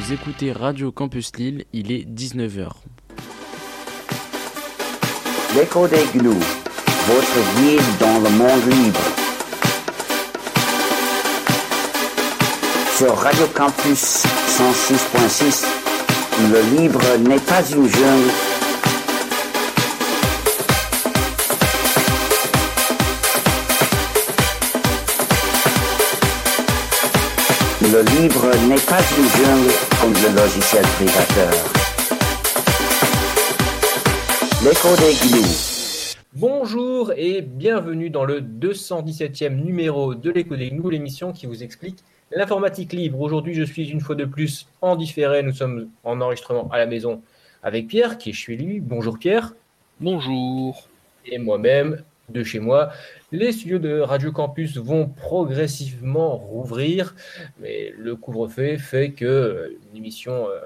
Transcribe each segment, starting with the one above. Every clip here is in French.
Vous écoutez Radio Campus Lille, il est 19h. L'écho des gnous, votre guide dans le monde libre. Sur Radio Campus 106.6, le libre n'est pas une jungle. Le libre n'est pas une jungle comme le logiciel privateur. L'écho des. Bonjour et bienvenue dans le 217e numéro de l'écho des gnous, l'émission qui vous explique l'informatique libre. Aujourd'hui, je suis une fois de plus en différé. Nous sommes en enregistrement à la maison avec Pierre, qui est chez lui. Bonjour Pierre. Bonjour. Et moi-même, de chez moi. Les studios de Radio Campus vont progressivement rouvrir, mais le couvre-feu fait que une émission euh,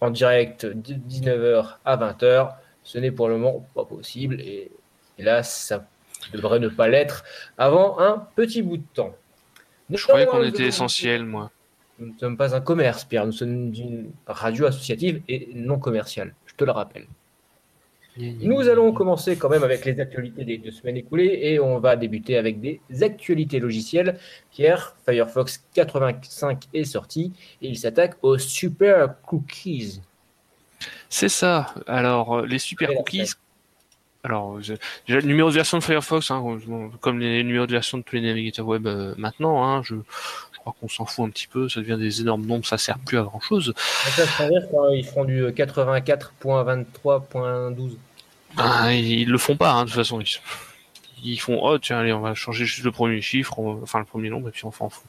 en direct de 19h à 20h, ce n'est pour le moment pas possible. Et, et là, ça devrait ne pas l'être avant un petit bout de temps. Je croyais qu'on était essentiel, moi. Nous ne sommes pas un commerce, Pierre. Nous sommes une radio associative et non commerciale. Je te le rappelle. Nous allons commencer quand même avec les actualités des deux semaines écoulées et on va débuter avec des actualités logicielles. Pierre, Firefox 85 est sorti et il s'attaque aux super cookies. C'est ça. Alors, euh, les super cookies. Alors, je- déjà, le numéro de version de Firefox, hein, comme les numéros de version de tous les navigateurs web euh, maintenant, hein, je crois qu'on s'en fout un petit peu, ça devient des énormes nombres, ça sert plus à grand chose. Ça se quand ils feront du 84.23.12. Ben, ils, ils le font pas, hein, de toute façon. Ils, ils font, oh tiens, allez, on va changer juste le premier chiffre, on- enfin le premier nombre, et puis on s'en fout.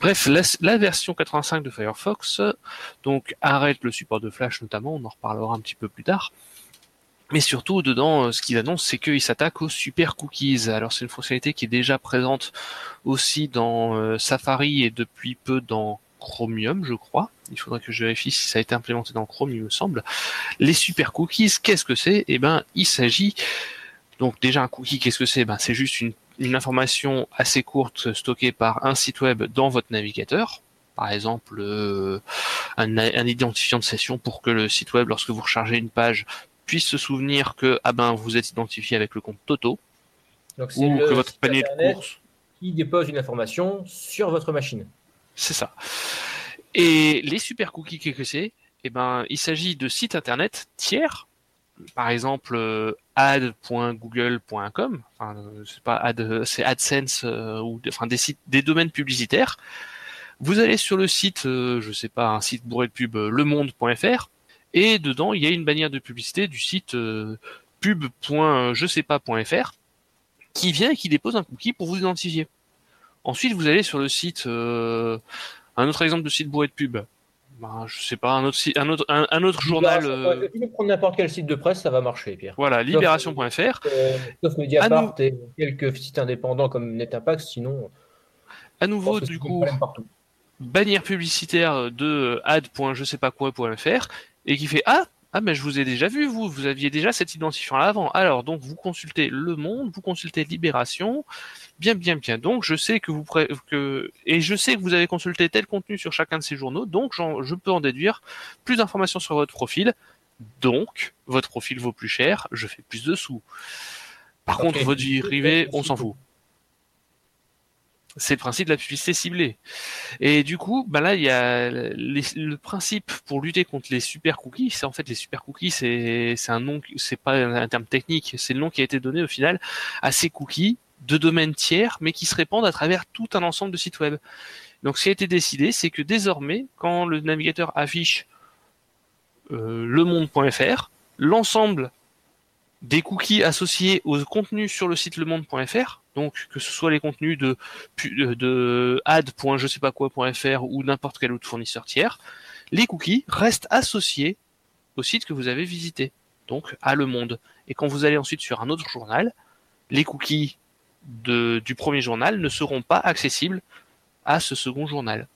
Bref, la, la version 85 de Firefox, donc arrête le support de Flash notamment, on en reparlera un petit peu plus tard. Mais surtout, dedans, euh, ce qu'ils annoncent, c'est qu'ils s'attaquent aux super cookies. Alors, c'est une fonctionnalité qui est déjà présente aussi dans euh, Safari et depuis peu dans Chromium, je crois. Il faudrait que je vérifie si ça a été implémenté dans Chrome, il me semble. Les super cookies, qu'est-ce que c'est? Eh ben, il s'agit donc déjà un cookie, qu'est-ce que c'est? Ben, c'est juste une, une information assez courte stockée par un site web dans votre navigateur. Par exemple, euh, un, un identifiant de session pour que le site web, lorsque vous rechargez une page, puisse se souvenir que ah ben vous êtes identifié avec le compte Toto Donc ou que votre panier de courses qui dépose une information sur votre machine. C'est ça. Et les super cookies, qu'est-ce que c'est? Eh ben, il s'agit de sites internet tiers, par exemple euh, ad.google.com. Enfin, euh, c'est pas ad, c'est AdSense euh, ou enfin des sites, des domaines publicitaires. Vous allez sur le site, euh, je sais pas, un site bourré de pub, euh, lemonde.fr, et dedans il y a une bannière de publicité du site euh, pub.je sais pas.fr qui vient et qui dépose un cookie pour vous identifier. Ensuite, vous allez sur le site, euh, un autre exemple de site bourré de pub. Ben, je sais pas, un autre, un autre, un, un autre journal. euh, Tu peux prendre n'importe quel site de presse, ça va marcher, Pierre. voilà, libération.fr. Euh, sauf Mediapart et quelques sites indépendants comme NetImpact, sinon. À nouveau, du coup, bannière publicitaire de ad.je sais pas quoi.fr et qui fait ah ah mais je vous ai déjà vu vous vous aviez déjà cet identifiant avant. Alors donc vous consultez Le Monde vous consultez Libération. Bien bien bien. Donc je sais que vous pré- que et je sais que vous avez consulté tel contenu sur chacun de ces journaux. Donc j'en- je peux en déduire plus d'informations sur votre profil. Donc votre profil vaut plus cher je fais plus de sous. Par contre votre vie privée on s'en fout c'est le principe de la publicité ciblée. Et du coup, bah là, il y a le principe pour lutter contre les super cookies. C'est en fait les super cookies, c'est c'est un nom, c'est pas un terme technique, c'est le nom qui a été donné au final à ces cookies de domaines tiers, mais qui se répandent à travers tout un ensemble de sites web. Donc, ce qui a été décidé, c'est que désormais, quand le navigateur affiche euh, lemonde.fr, l'ensemble des cookies associés aux contenus sur le site lemonde.fr, donc que ce soit les contenus de, de ad.je sais pas quoi.fr ou n'importe quel autre fournisseur tiers, les cookies restent associés au site que vous avez visité, donc à Le Monde. Et quand vous allez ensuite sur un autre journal, les cookies de, du premier journal ne seront pas accessibles à ce second journal.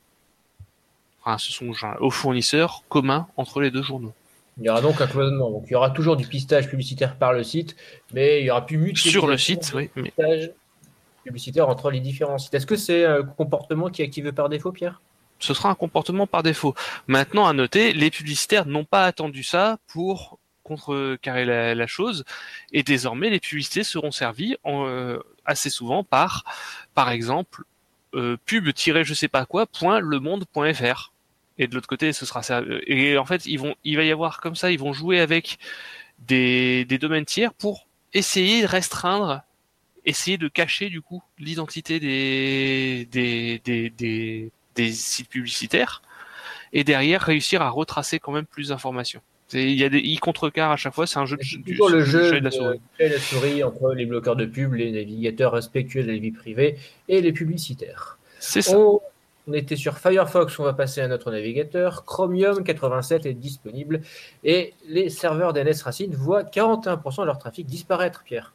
Enfin, ce sont au fournisseur commun entre les deux journaux. Il y aura donc un cloisonnement. Donc, il y aura toujours du pistage publicitaire par le site, mais il y aura plus mutualisation Sur le site, oui. Mais publicitaire entre les différents sites. Est-ce que c'est un comportement qui est activé par défaut, Pierre? Ce sera un comportement par défaut. Maintenant, à noter, les publicitaires n'ont pas attendu ça pour contrecarrer la, la chose, et désormais les publicités seront servies euh, assez souvent par, par exemple, euh, pub-je sais pas quoi. Et de l'autre côté, ce sera ça. Et en fait, ils vont, il va y avoir comme ça, ils vont jouer avec des, des domaines tiers pour essayer de restreindre, essayer de cacher du coup l'identité des, des, des, des, des sites publicitaires et derrière réussir à retracer quand même plus d'informations. Il y a des ils contrecarrent à chaque fois, c'est un jeu de, du- le jeu de de la souris. et la souris entre les bloqueurs de pub, les navigateurs respectueux de la vie privée et les publicitaires. C'est ça. On, on était sur Firefox, on va passer à notre navigateur. Chromium 87 est disponible et les serveurs DNS Racine voient 41% de leur trafic disparaître, Pierre.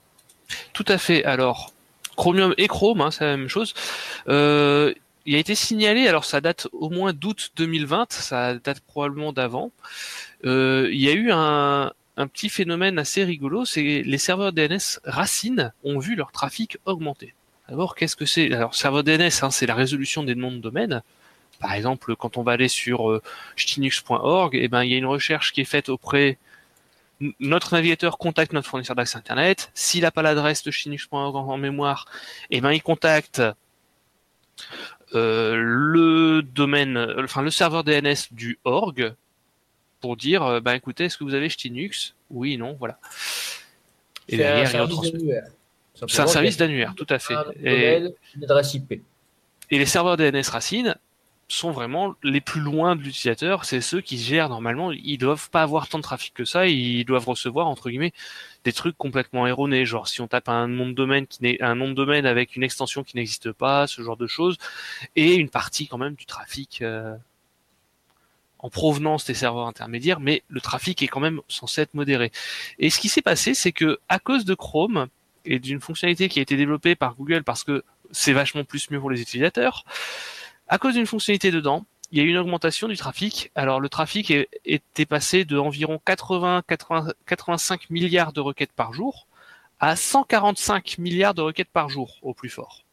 Tout à fait. Alors, Chromium et Chrome, hein, c'est la même chose. Euh, il a été signalé, alors ça date au moins d'août 2020, ça date probablement d'avant. Euh, il y a eu un, petit phénomène assez rigolo, c'est les serveurs DNS Racine ont vu leur trafic augmenter. D'abord, qu'est-ce que c'est? Alors, serveur DNS, hein, c'est la résolution des noms de domaine. Par exemple, quand on va aller sur euh, eh ben, il y a une recherche qui est faite auprès notre navigateur contacte notre fournisseur d'accès Internet. S'il n'a pas l'adresse de chinux.org en en mémoire, eh ben, il contacte euh, le domaine, enfin le serveur DNS du org pour dire, euh, bah écoutez, est-ce que vous avez Chtinux Oui, non, voilà. Et C'est un derrière, il service retransmet. d'annuaire. C'est un service d'annuaire, tout à fait. un Et, domaine, une adresse IP. et les serveurs DNS Racine sont vraiment les plus loin de l'utilisateur. C'est ceux qui gèrent normalement. Ils doivent pas avoir tant de trafic que ça. Ils doivent recevoir entre guillemets des trucs complètement erronés. Genre si on tape un nom de domaine qui n'est un nom de domaine avec une extension qui n'existe pas, ce genre de choses, et une partie quand même du trafic euh, en provenance des serveurs intermédiaires. Mais le trafic est quand même censé être modéré. Et ce qui s'est passé, c'est que à cause de Chrome et d'une fonctionnalité qui a été développée par Google parce que c'est vachement plus mieux pour les utilisateurs. À cause d'une fonctionnalité dedans, il y a eu une augmentation du trafic. Alors le trafic était passé de environ 80, 80 85 milliards de requêtes par jour à 145 milliards de requêtes par jour au plus fort.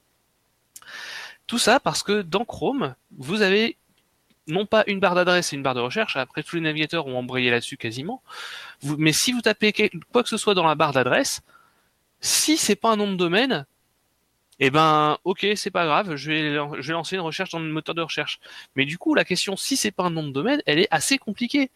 Tout ça parce que dans Chrome, vous avez non pas une barre d'adresse et une barre de recherche, après tous les navigateurs ont embrayé là-dessus quasiment, mais si vous tapez quoi que ce soit dans la barre d'adresse, si c'est pas un nom de domaine, eh ben, ok, c'est pas grave, je vais, je vais lancer une recherche dans le moteur de recherche. Mais du coup, la question, si c'est pas un nom de domaine, elle est assez compliquée.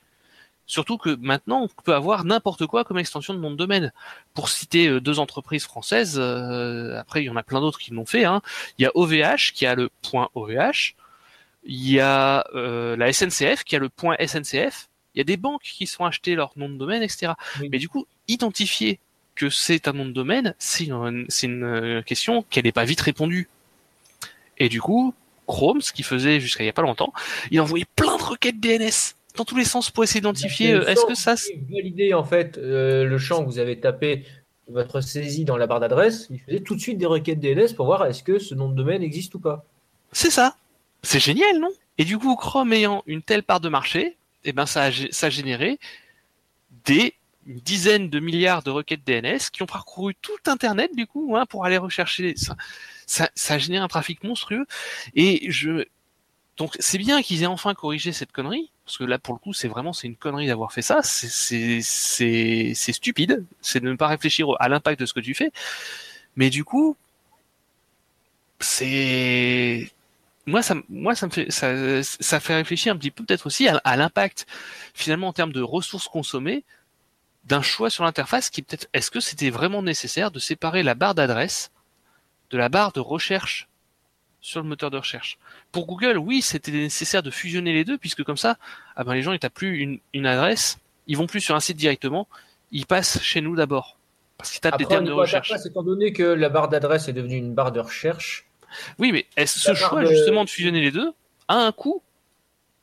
Surtout que maintenant, on peut avoir n'importe quoi comme extension de nom de domaine. Pour citer euh, deux entreprises françaises, euh, après il y en a plein d'autres qui l'ont fait. Hein. Il y a OVH qui a le point OVH, il y a euh, la SNCF qui a le point SNCF. Il y a des banques qui sont achetées leur nom de domaine, etc. Oui. Mais du coup, identifier que c'est un nom de domaine, c'est une, euh, question qu'elle n'est pas vite répondue. Et du coup, Chrome, ce qu'il faisait jusqu'à il y a pas longtemps, il envoyait plein de requêtes DNS dans tous les sens pour essayer d'identifier. euh, Est-ce que ça, valider en fait euh, le champ que vous avez tapé votre saisie dans la barre d'adresse, il faisait tout de suite des requêtes DNS pour voir est-ce que ce nom de domaine existe ou pas. c'est ça C'est génial, non? Et du coup, Chrome ayant une telle part de marché, eh ben ça a, gé- ça a généré des une dizaine de milliards de requêtes DNS qui ont parcouru tout Internet du coup hein, pour aller rechercher. Ça, ça, ça a généré un trafic monstrueux. Et je donc c'est bien qu'ils aient enfin corrigé cette connerie parce que là pour le coup c'est vraiment c'est une connerie d'avoir fait ça. C'est c'est stupide. C'est de ne pas réfléchir à l'impact de ce que tu fais. Mais du coup c'est moi ça, moi ça me fait ça, ça fait réfléchir un petit peu peut-être aussi à l'impact finalement en termes de ressources consommées d'un choix sur l'interface qui peut-être est-ce que c'était vraiment nécessaire de séparer la barre d'adresse de la barre de recherche sur le moteur de recherche? Pour Google, oui, c'était nécessaire de fusionner les deux puisque comme ça, ah ben les gens ils tapent plus une, une adresse, ils vont plus sur un site directement, ils passent chez nous d'abord parce qu'ils tapent des Après, termes de recherche. étant donné que la barre d'adresse est devenue une barre de recherche, Oui, mais est-ce ce choix de- justement de fusionner les deux a un coût?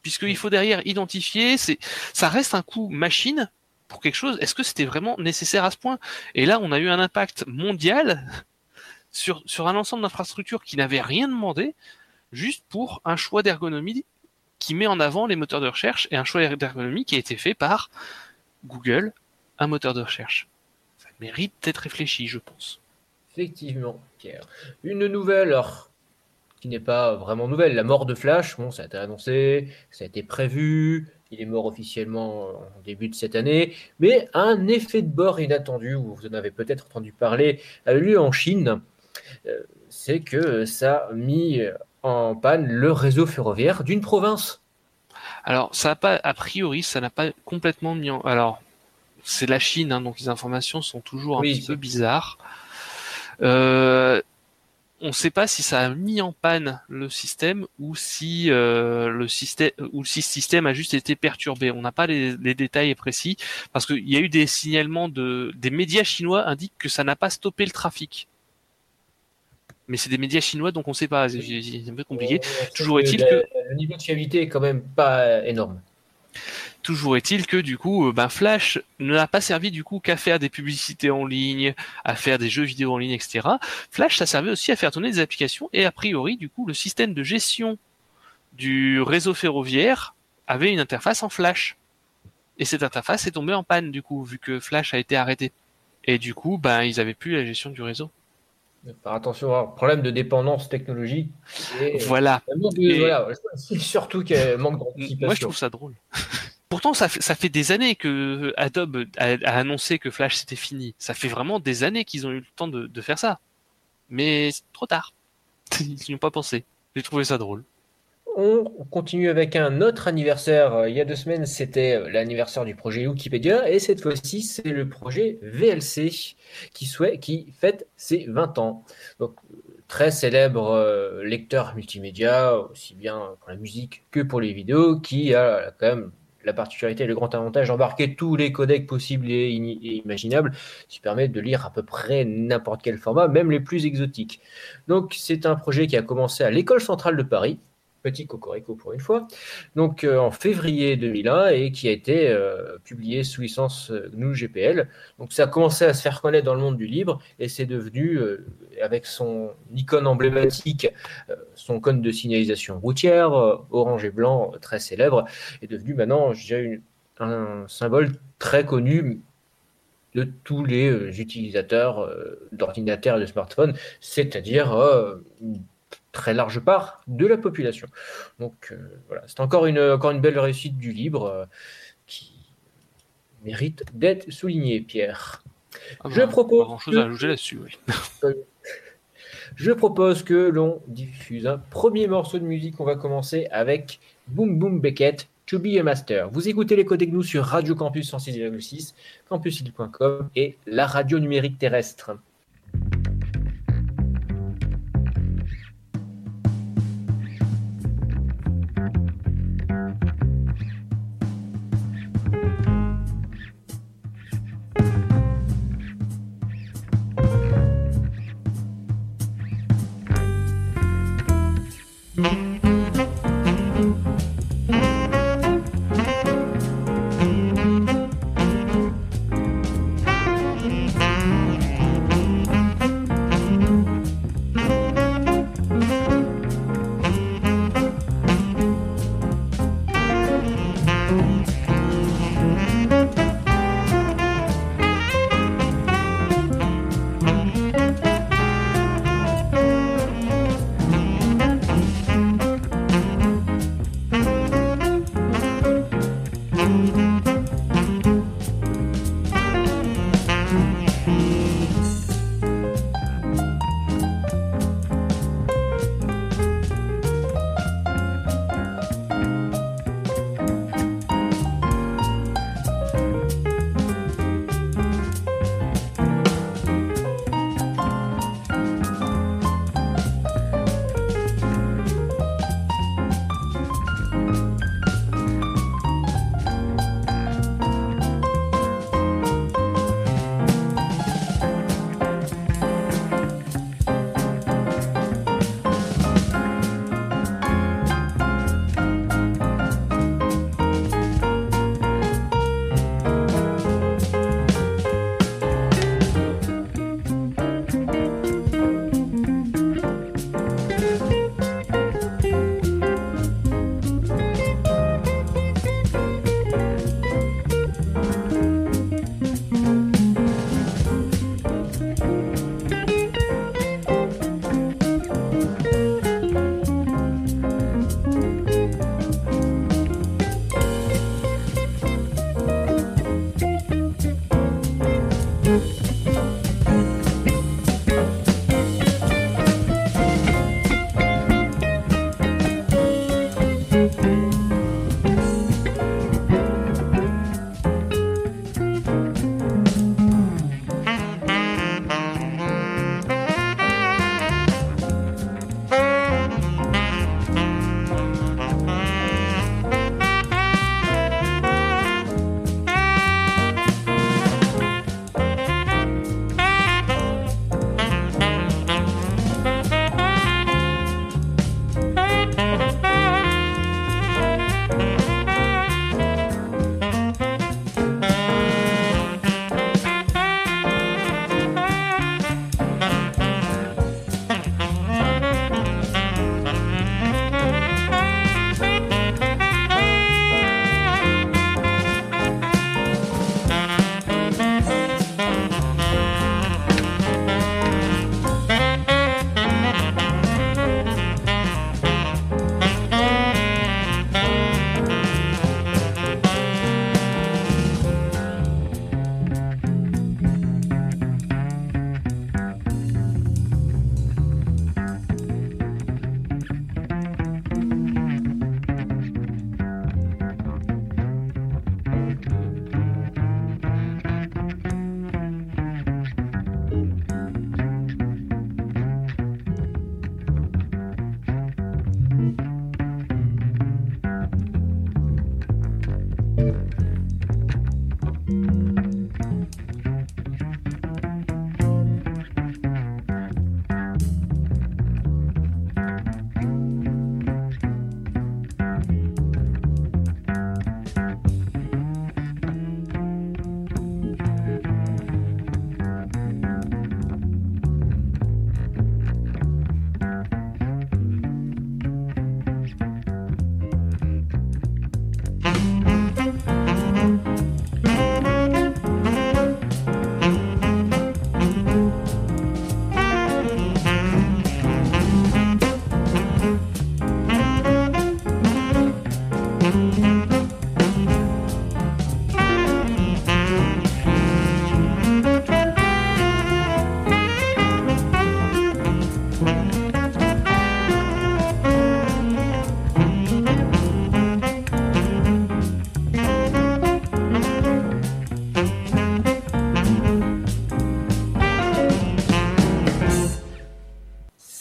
Puisqu'il faut derrière identifier, c'est ça reste un coût machine pour quelque chose. Est-ce que c'était vraiment nécessaire à ce point? Et là, on a eu un impact mondial sur un ensemble d'infrastructures qui n'avaient rien demandé, juste pour un choix d'ergonomie qui met en avant les moteurs de recherche et un choix d'ergonomie qui a été fait par Google, un moteur de recherche. Ça mérite d'être réfléchi, je pense. effectivement, Pierre. Une nouvelle, alors, qui n'est pas vraiment nouvelle. La mort de Flash, bon, ça a été annoncé, ça a été prévu, il est mort officiellement en début de cette année, mais un effet de bord inattendu, vous en avez peut-être entendu parler, a eu lieu en Chine. Euh, c'est que ça a mis en panne le réseau ferroviaire d'une province. Alors, ça a pas, a priori, ça n'a pas complètement mis en. Alors, c'est la Chine, hein, donc les informations sont toujours un petit peu bizarres. Euh, on ne sait pas si ça a mis en panne le système ou si euh, le système ou si le système a juste été perturbé. On n'a pas les, détails précis parce qu'il y a eu des signalements de des médias chinois indiquent que ça n'a pas stoppé le trafic. Mais c'est des médias chinois donc on ne sait pas. C'est un peu compliqué. Toujours est-il que le niveau de fiabilité est quand même pas énorme. Toujours est-il que du coup, euh, ben Flash n'a pas servi du coup qu'à faire des publicités en ligne, à faire des jeux vidéo en ligne, etc. Flash, ça servait aussi à faire tourner des applications et a priori, du coup, le système de gestion du réseau ferroviaire avait une interface en Flash. Et cette interface est tombée en panne du coup, vu que Flash a été arrêté. Et du coup, ben ils avaient plus la gestion du réseau. Faire attention, un problème de dépendance technologique. voilà. Surtout qu'il manque d'anticipation. Moi, je trouve ça drôle. Pourtant, ça fait, des années que Adobe a, annoncé que Flash c'était fini. Ça fait vraiment des années qu'ils ont eu le temps de, faire ça. Mais c'est trop tard. Ils n'y ont pas pensé. J'ai trouvé ça drôle. On continue avec un autre anniversaire. Il y a deux semaines, c'était l'anniversaire du projet Wikipédia. Et cette fois-ci, c'est le projet VLC qui, souhaite, qui fête ses 20 ans. Donc, très célèbre euh, lecteur multimédia, aussi bien pour la musique que pour les vidéos, qui a quand même la particularité et le grand avantage d'embarquer tous les codecs possibles et, imaginables, qui permet de lire à peu près n'importe quel format, même les plus exotiques. Donc c'est un projet qui a commencé à l'école centrale de Paris, petit cocorico pour une fois, donc euh, en février 2001 et qui a été euh, publié sous licence euh, GNU GPL. Donc ça a commencé à se faire connaître dans le monde du libre et c'est devenu, avec son icône emblématique, son cône de signalisation routière, orange et blanc, très célèbre, est devenu maintenant, je dirais, un symbole très connu de tous les utilisateurs d'ordinateurs et de smartphones, c'est-à-dire une très large part de la population. Donc euh, voilà, c'est encore une, encore une belle réussite du libre euh, qui mérite d'être souligné, Pierre. Ah je bah, propose. chose à là-dessus, Je propose que l'on diffuse un premier morceau de musique. On va commencer avec Boom Boom Beckett, To Be a Master. Vous écoutez les codes nous sur Radio Campus 106,6, campusil.com et la radio numérique terrestre. Mm-hmm.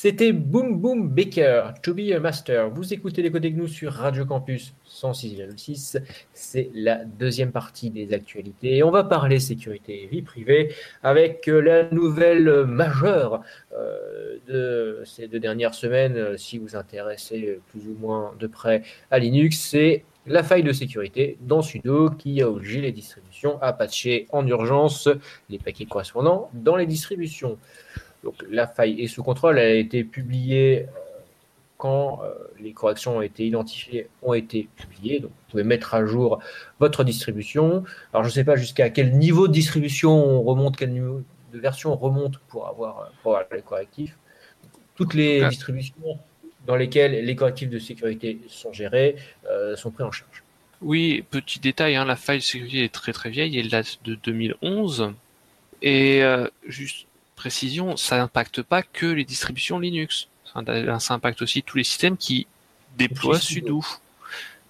C'était Boom Boom Baker, To Be a Master. Vous écoutez les côtés nous sur Radio Campus 106,6. C'est la deuxième partie des actualités. Et on va parler sécurité et vie privée avec la nouvelle majeure euh, de ces deux dernières semaines, si vous intéressez plus ou moins de près à Linux, c'est la faille de sécurité dans sudo qui a obligé les distributions à patcher en urgence les paquets correspondants dans les distributions. Donc la faille est sous contrôle, elle a été publiée euh, quand euh, les corrections ont été identifiées, ont été publiées. Donc vous pouvez mettre à jour votre distribution. Alors je ne sais pas jusqu'à quel niveau de distribution on remonte, quel niveau de version on remonte pour avoir, pour avoir les correctifs. Toutes les distributions dans lesquelles les correctifs de sécurité sont gérés euh, sont pris en charge. Oui, petit détail, hein, la faille de sécurité est très très vieille, elle date de 2011. Et juste précision, ça n'impacte pas que les distributions Linux. Ça, impacte aussi tous les systèmes qui déploient sudo,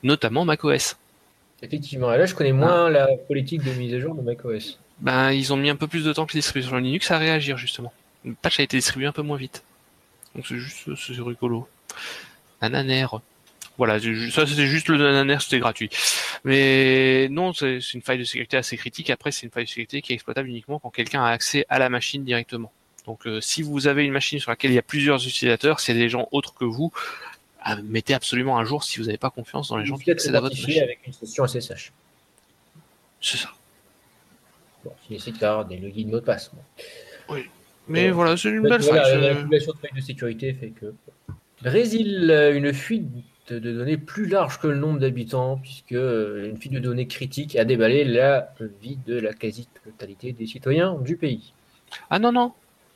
notamment macOS. Effectivement, et là je connais moins ah. la politique de mise à jour de macOS. Ben, ils ont mis un peu plus de temps que les distributions Linux à réagir justement. Le patch a été distribué un peu moins vite. Donc c'est juste c'est rigolo. Ananer. Voilà, ça c'était juste le Ananer, c'était gratuit. Mais non, c'est une faille de sécurité assez critique. Après, c'est une faille de sécurité qui est exploitable uniquement quand quelqu'un a accès à la machine directement. Donc, euh, si vous avez une machine sur laquelle il y a plusieurs utilisateurs, c'est des gens autres que vous, ah, mettez absolument un jour si vous n'avez pas confiance dans les gens qui accèdent à votre machine. avec une session SSH. C'est ça. Bon, si c'est des logins mot de passe. Oui. Mais voilà, c'est une belle faille. La de faille de sécurité fait que. Brésil, une fuite de données plus large que le nombre d'habitants, puisque euh, une fuite de données critique a déballé la vie de la quasi-totalité des citoyens du pays. Ah non, non,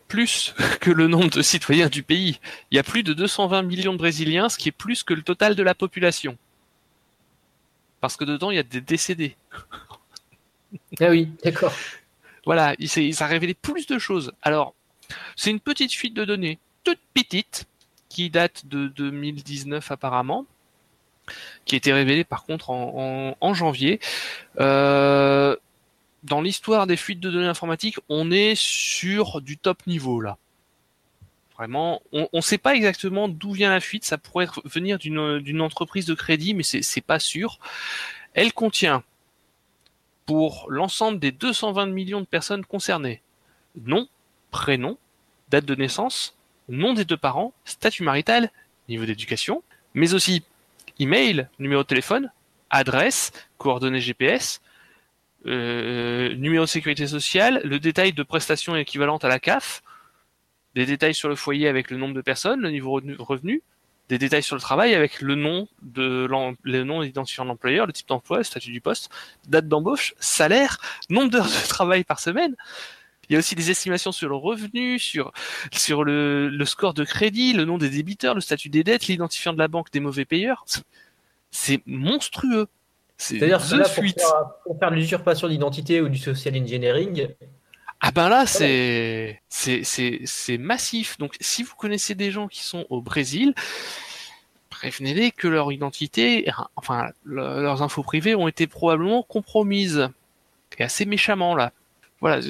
plus que le nombre de citoyens du pays. Il y a plus de 220 millions de Brésiliens, ce qui est plus que le total de la population. Parce que dedans, il y a des décédés. Ah oui, d'accord. Voilà, il, ça a révélé plus de choses. Alors, c'est une petite fuite de données, toute petite, qui date de 2019 apparemment, qui a été révélé par contre en, janvier. Euh, dans l'histoire des fuites de données informatiques, on est sur du top niveau là. Vraiment, on ne sait pas exactement d'où vient la fuite. Ça pourrait venir d'une entreprise de crédit, mais c'est pas sûr. Elle contient, pour l'ensemble des 220 millions de personnes concernées, nom, prénom, date de naissance, nom des deux parents, statut marital, niveau d'éducation, mais aussi email, numéro de téléphone, adresse, coordonnées GPS, euh, numéro de sécurité sociale, le détail de prestations équivalentes à la CAF, des détails sur le foyer avec le nombre de personnes, le niveau revenu, des détails sur le travail avec le nom de le de l'employeur, le type d'emploi, le statut du poste, date d'embauche, salaire, nombre d'heures de travail par semaine, il y a aussi des estimations sur le revenu, sur, sur le, score de crédit, le nom des débiteurs, le statut des dettes, l'identifiant de la banque des mauvais payeurs. C'est monstrueux. C'est-à-dire que pour, faire, pour faire de l'usurpation d'identité ou du social engineering, ah ben là, c'est c'est massif. Donc, si vous connaissez des gens qui sont au Brésil, prévenez-les que leur identité, enfin leurs infos privées ont été probablement compromises et assez méchamment là. Voilà,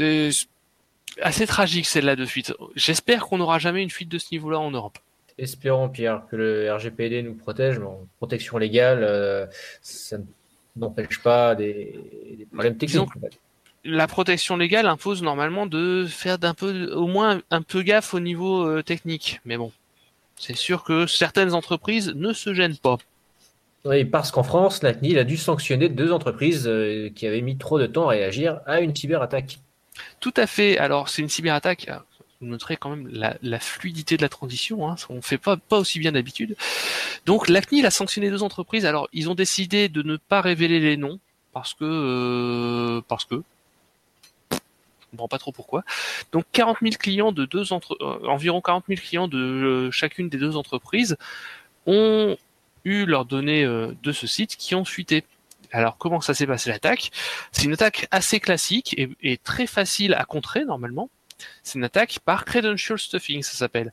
assez tragique celle-là de fuite. J'espère qu'on n'aura jamais une fuite de ce niveau-là en Europe. Espérons, Pierre, que le RGPD nous protège, mais en protection légale, euh, ça n'empêche pas des, problèmes techniques. la protection légale impose normalement de faire d'un peu, au moins un peu gaffe au niveau euh, technique. Mais bon, c'est sûr que certaines entreprises ne se gênent pas. Oui, parce qu'en France, la CNIL a dû sanctionner deux entreprises euh, qui avaient mis trop de temps à réagir à une cyberattaque. Tout à fait. Alors, c'est une cyberattaque. Euh, vous noterez quand même la, fluidité de la transition. Hein. On ne fait pas, aussi bien d'habitude. Donc, l'ACNIL a sanctionné deux entreprises. Alors, ils ont décidé de ne pas révéler les noms parce que euh, parce que je comprends pas trop pourquoi. Donc 40 000 clients de deux entre, euh, environ 40 000 clients de chacune des deux entreprises ont eu leurs données de ce site qui ont fuité. Alors comment ça s'est passé l'attaque? C'est une attaque assez classique et, très facile à contrer normalement. C'est une attaque par credential stuffing, ça s'appelle.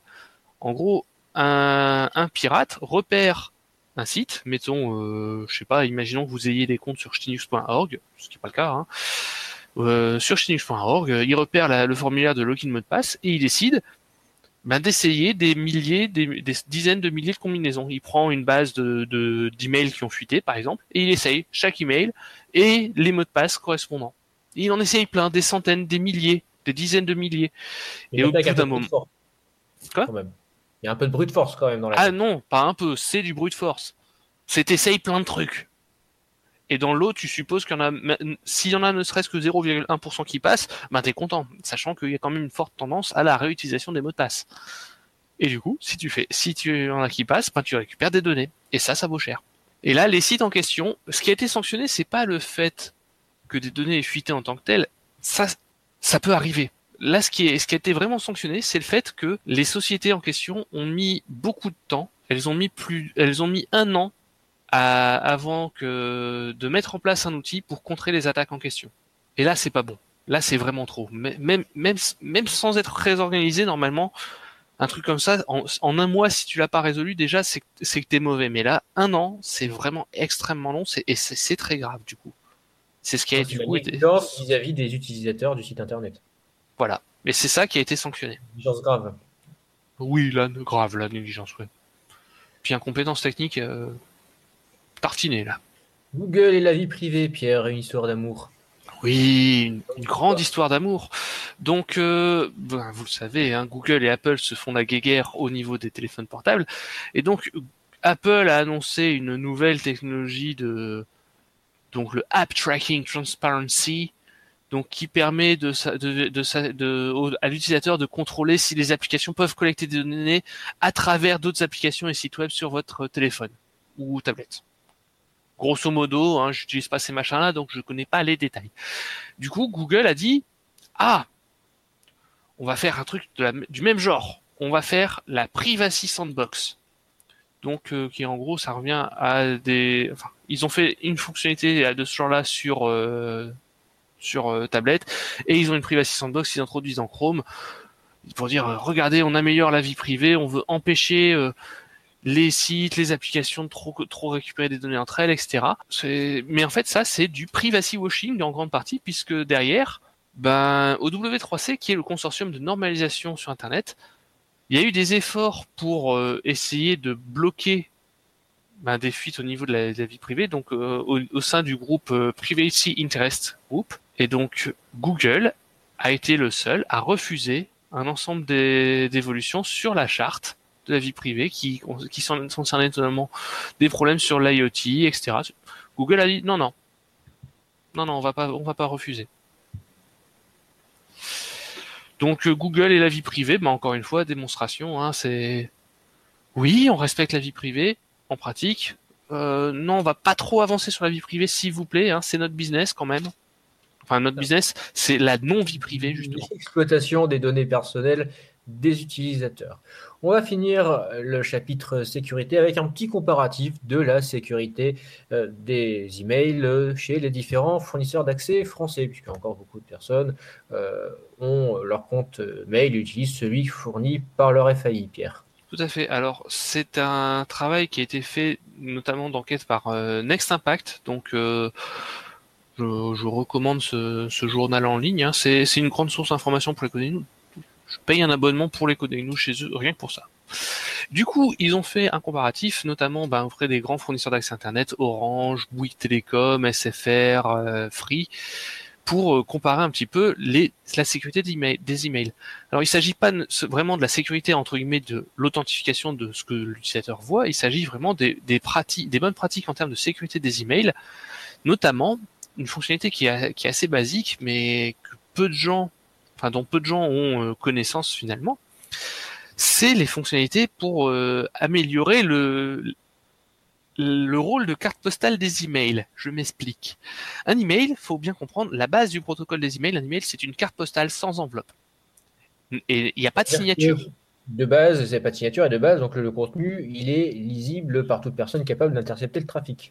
En gros, un, pirate repère un site, mettons, euh, je sais pas, imaginons que vous ayez des comptes sur chinux.org, ce qui n'est pas le cas, hein. euh, sur chinux.org, il repère le formulaire de login mot de passe et il décide, ben, d'essayer des milliers, des, des, dizaines de milliers de combinaisons. Il prend une base de d'emails qui ont fuité, par exemple, et il essaye chaque email et les mots de passe correspondants. il en essaye plein, des centaines, des milliers, des dizaines de milliers. Il et au bout attaque un peu d'un de moment, Quoi? Quand même. Il y a un peu de brute force quand même dans la. ah non, pas un peu, c'est du brute force. C'est t'essayes plein de trucs. Et dans l'eau, tu supposes qu'il y en a, s'il y en a ne serait-ce que 0,1% qui passe, ben t'es content, sachant qu'il y a quand même une forte tendance à la réutilisation des mots de passe. Et du coup, si tu fais, si tu en as qui passent, ben tu récupères des données. Et ça, ça vaut cher. Et là, les sites en question, ce qui a été sanctionné, c'est pas le fait que des données aient fuité en tant que telles. Ça, ça peut arriver. Là, ce qui, est, ce qui a été vraiment sanctionné, c'est le fait que les sociétés en question ont mis beaucoup de temps. Elles ont mis plus, elles ont mis un an à, avant que de mettre en place un outil pour contrer les attaques en question. Et là, c'est pas bon. Là, c'est vraiment trop. Même, même, même sans être très organisé, normalement, un truc comme ça, en, en un mois, si tu l'as pas résolu, déjà, c'est que- t'es mauvais. Mais là, un an, c'est vraiment extrêmement long, et c'est très grave, du coup. C'est ce qui a, C'est du coup, été, négligence vis-à-vis des utilisateurs du site internet. voilà. Mais c'est ça qui a été sanctionné. Négligence grave. Oui, là, grave, la négligence, ouais. Puis incompétence technique, euh, là. Google et la vie privée, Pierre, une histoire d'amour. Oui, une, une grande histoire d'amour. Donc, euh, ben, vous le savez, hein, Google et Apple se font la guéguerre au niveau des téléphones portables. Et donc, Apple a annoncé une nouvelle technologie de donc le App Tracking Transparency, donc qui permet de, sa- de, de, sa- de- au- à l'utilisateur de contrôler si les applications peuvent collecter des données à travers d'autres applications et sites web sur votre téléphone ou tablette. Grosso modo, hein, j'utilise pas ces machins-là, donc je connais pas les détails. Du coup, Google a dit ah, on va faire un truc du même genre. On va faire la Privacy Sandbox. Donc, euh, qui en gros, ça revient à des. Enfin, ils ont fait une fonctionnalité de ce genre-là sur euh, sur euh, tablette, et ils ont une Privacy Sandbox qu'ils introduisent dans Chrome pour dire euh, regardez, on améliore la vie privée, on veut empêcher les sites, les applications de trop trop récupérer des données entre elles, etc. Mais en fait, ça, c'est du privacy washing en grande partie, puisque derrière, ben, au W3C, qui est le consortium de normalisation sur Internet, il y a eu des efforts pour euh, essayer de bloquer ben, des fuites au niveau de la, vie privée, donc euh, au, sein du groupe euh, Privacy Interest Group. Et donc Google a été le seul à refuser un ensemble d'évolutions sur la charte de la vie privée qui, qui sont concernait notamment des problèmes sur l'IoT, etc. Google a dit non, non, non, non, on va pas, on va pas refuser. Donc euh, Google et la vie privée, bah, encore une fois, démonstration, hein, c'est oui, on respecte la vie privée en pratique. Euh, non, on va pas trop avancer sur la vie privée, s'il vous plaît. Hein, c'est notre business quand même. Enfin, notre business, c'est la non vie privée justement. Exploitation des données personnelles des utilisateurs. On va finir le chapitre sécurité avec un petit comparatif de la sécurité euh, des emails euh, chez les différents fournisseurs d'accès français, puisque encore beaucoup de personnes euh, ont leur compte euh, mail et utilisent celui fourni par leur FAI, Pierre. Tout à fait. Alors, c'est un travail qui a été fait notamment d'enquête par euh, Next Impact. Donc, euh, je, recommande ce, journal en ligne. hein. C'est une grande source d'information pour les. Je paye un abonnement pour les coder nous chez eux, rien que pour ça. Du coup, ils ont fait un comparatif, notamment ben, auprès des grands fournisseurs d'accès Internet, Orange, Bouygues Télécom, SFR, euh, Free, pour euh, comparer un petit peu les, la sécurité des emails. Alors, il s'agit pas ne- vraiment de la sécurité entre guillemets de l'authentification de ce que l'utilisateur voit. Il s'agit vraiment des, des des bonnes pratiques en termes de sécurité des emails, notamment une fonctionnalité qui est, qui est assez basique, mais que peu de gens, enfin dont peu de gens ont euh, connaissance finalement. C'est les fonctionnalités pour euh, améliorer le le rôle de carte postale des emails. Je m'explique. Un email, faut bien comprendre, la base du protocole des emails, un email, c'est une carte postale sans enveloppe. Et il n'y a pas de signature. De base, c'est pas de signature et de base, donc le contenu, il est lisible par toute personne capable d'intercepter le trafic.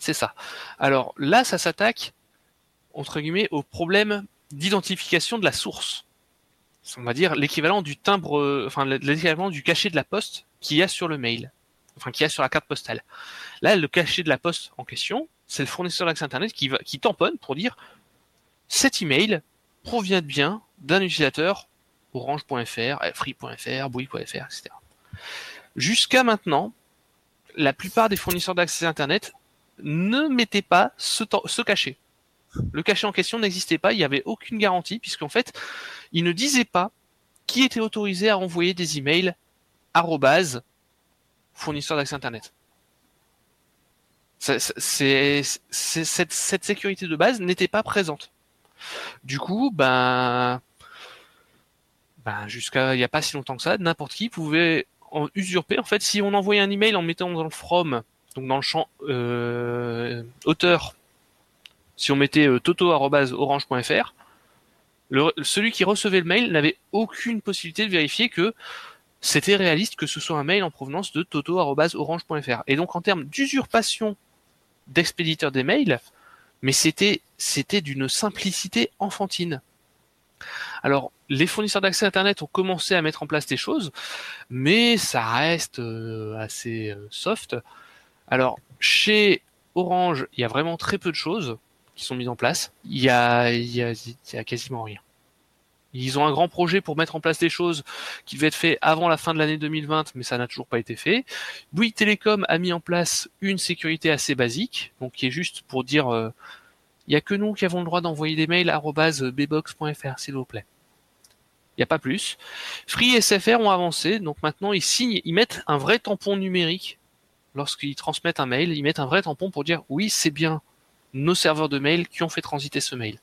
C'est ça. Alors là, ça s'attaque, entre guillemets, au problème d'identification de la source. On va dire l'équivalent du timbre, euh, enfin l'équivalent du cachet de la poste qu'il y a sur le mail, enfin qu'il y a sur la carte postale. Là, le cachet de la poste en question, c'est le fournisseur d'accès Internet qui, va, qui tamponne pour dire cet email provient bien d'un utilisateur orange.fr, free.fr, bouygues.fr, etc. Jusqu'à maintenant, la plupart des fournisseurs d'accès Internet ne mettaient pas ce cachet. Le cachet en question n'existait pas, il n'y avait aucune garantie, puisqu'en fait, ils ne disaient pas qui était autorisé à envoyer des emails arrobase fournisseur d'accès Internet. Cette, sécurité de base n'était pas présente. Du coup, ben, ben jusqu'à il n'y a pas si longtemps que ça, n'importe qui pouvait usurper. En fait, si on envoyait un email en mettant dans le from, donc dans le champ euh, auteur, si on mettait euh, toto@orange.fr, celui qui recevait le mail n'avait aucune possibilité de vérifier que c'était réaliste que ce soit un mail en provenance de toto@orange.fr. Et donc en termes d'usurpation d'expéditeur des mails, mais c'était d'une simplicité enfantine. Alors, les fournisseurs d'accès Internet ont commencé à mettre en place des choses, mais ça reste euh, assez euh, soft. Alors, chez Orange, il y a vraiment très peu de choses sont mises en place. Il y a, quasiment rien. Ils ont un grand projet pour mettre en place des choses qui devaient être fait avant la fin de l'année 2020, mais ça n'a toujours pas été fait. Bouygues Télécom a mis en place une sécurité assez basique, donc qui est juste pour dire euh, il n'y a que nous qui avons le droit d'envoyer des mails bbox.fr, s'il vous plaît. Il n'y a pas plus. Free et SFR ont avancé, donc maintenant ils signent, ils mettent un vrai tampon numérique lorsqu'ils transmettent un mail, ils mettent un vrai tampon pour dire oui, c'est bien nos serveurs de mail qui ont fait transiter ce mail.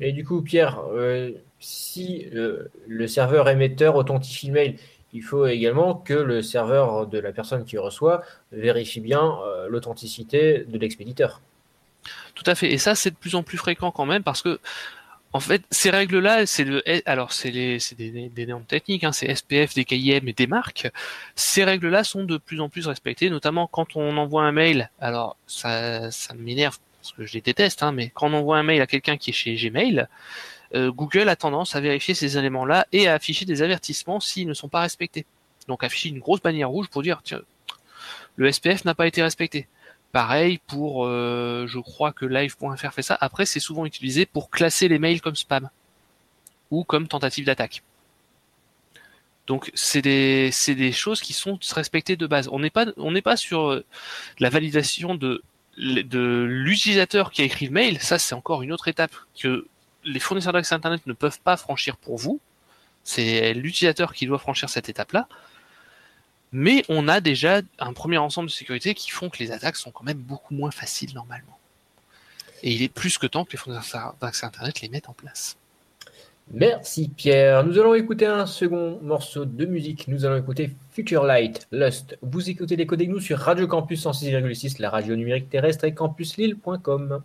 Et du coup, Pierre, euh, si le serveur émetteur authentifie le mail, il faut également que le serveur de la personne qui reçoit vérifie bien euh, l'authenticité de l'expéditeur. Tout à fait. Et ça, c'est de plus en plus fréquent quand même parce que, en fait, ces règles-là, c'est le, alors c'est les, c'est des, des, normes techniques, hein, c'est SPF, des KIM et des marques. Ces règles-là sont de plus en plus respectées, notamment quand on envoie un mail. Alors, ça, ça m'énerve parce que je les déteste, hein, mais quand on envoie un mail à quelqu'un qui est chez Gmail, euh, Google a tendance à vérifier ces éléments-là et à afficher des avertissements s'ils ne sont pas respectés. Donc afficher une grosse bannière rouge pour dire tiens, le SPF n'a pas été respecté. Pareil pour, euh, je crois que live.fr fait ça. Après, c'est souvent utilisé pour classer les mails comme spam ou comme tentative d'attaque. Donc c'est des choses qui sont respectées de base. On n'est pas on n'est pas sur euh, la validation de de l'utilisateur qui a écrit le mail. Ça c'est encore une autre étape que les fournisseurs d'accès internet ne peuvent pas franchir pour vous. C'est l'utilisateur qui doit franchir cette étape-là mais on a déjà un premier ensemble de sécurité qui font que les attaques sont quand même beaucoup moins faciles normalement. Et il est plus que temps que les fournisseurs d'accès Internet les mettent en place. Merci Pierre. Nous allons écouter un second morceau de musique. Nous allons écouter Future Light, Lust. Vous écoutez les codes nous sur Radio Campus 106,6, la radio numérique terrestre et campuslille.com.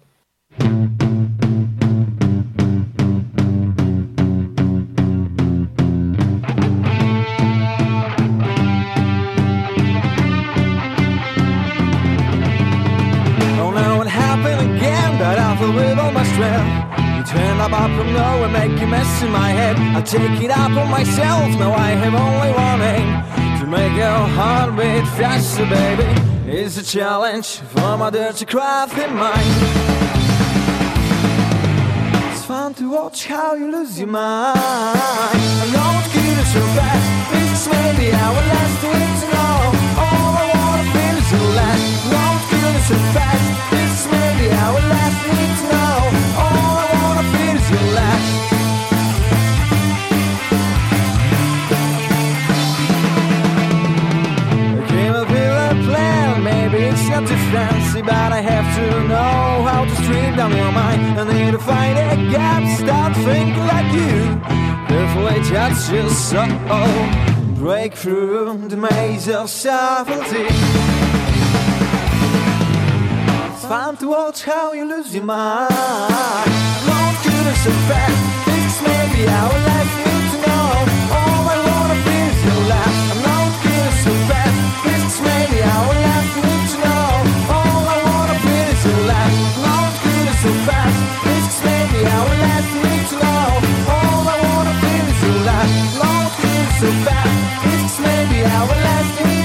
Turn up up from nowhere, make a mess in my head. I take it up on myself, now I have only one aim. To make your heart beat faster, baby It's a challenge for my dirty crafty mind It's fun to watch how you lose your mind. I know it's as so bad This may be our last thing to know. All I wanna feel is your last No, it's as so fast This may be our last thing to know. All how strip down your mind. I need to find a gap, start thinking like you. Carefully touch your soul, break through the maze of subtlety. It's fun to watch how you lose your mind. Not good a fact, this may be life. Need to know all I wanna is your not good life. so fast. Maybe our last.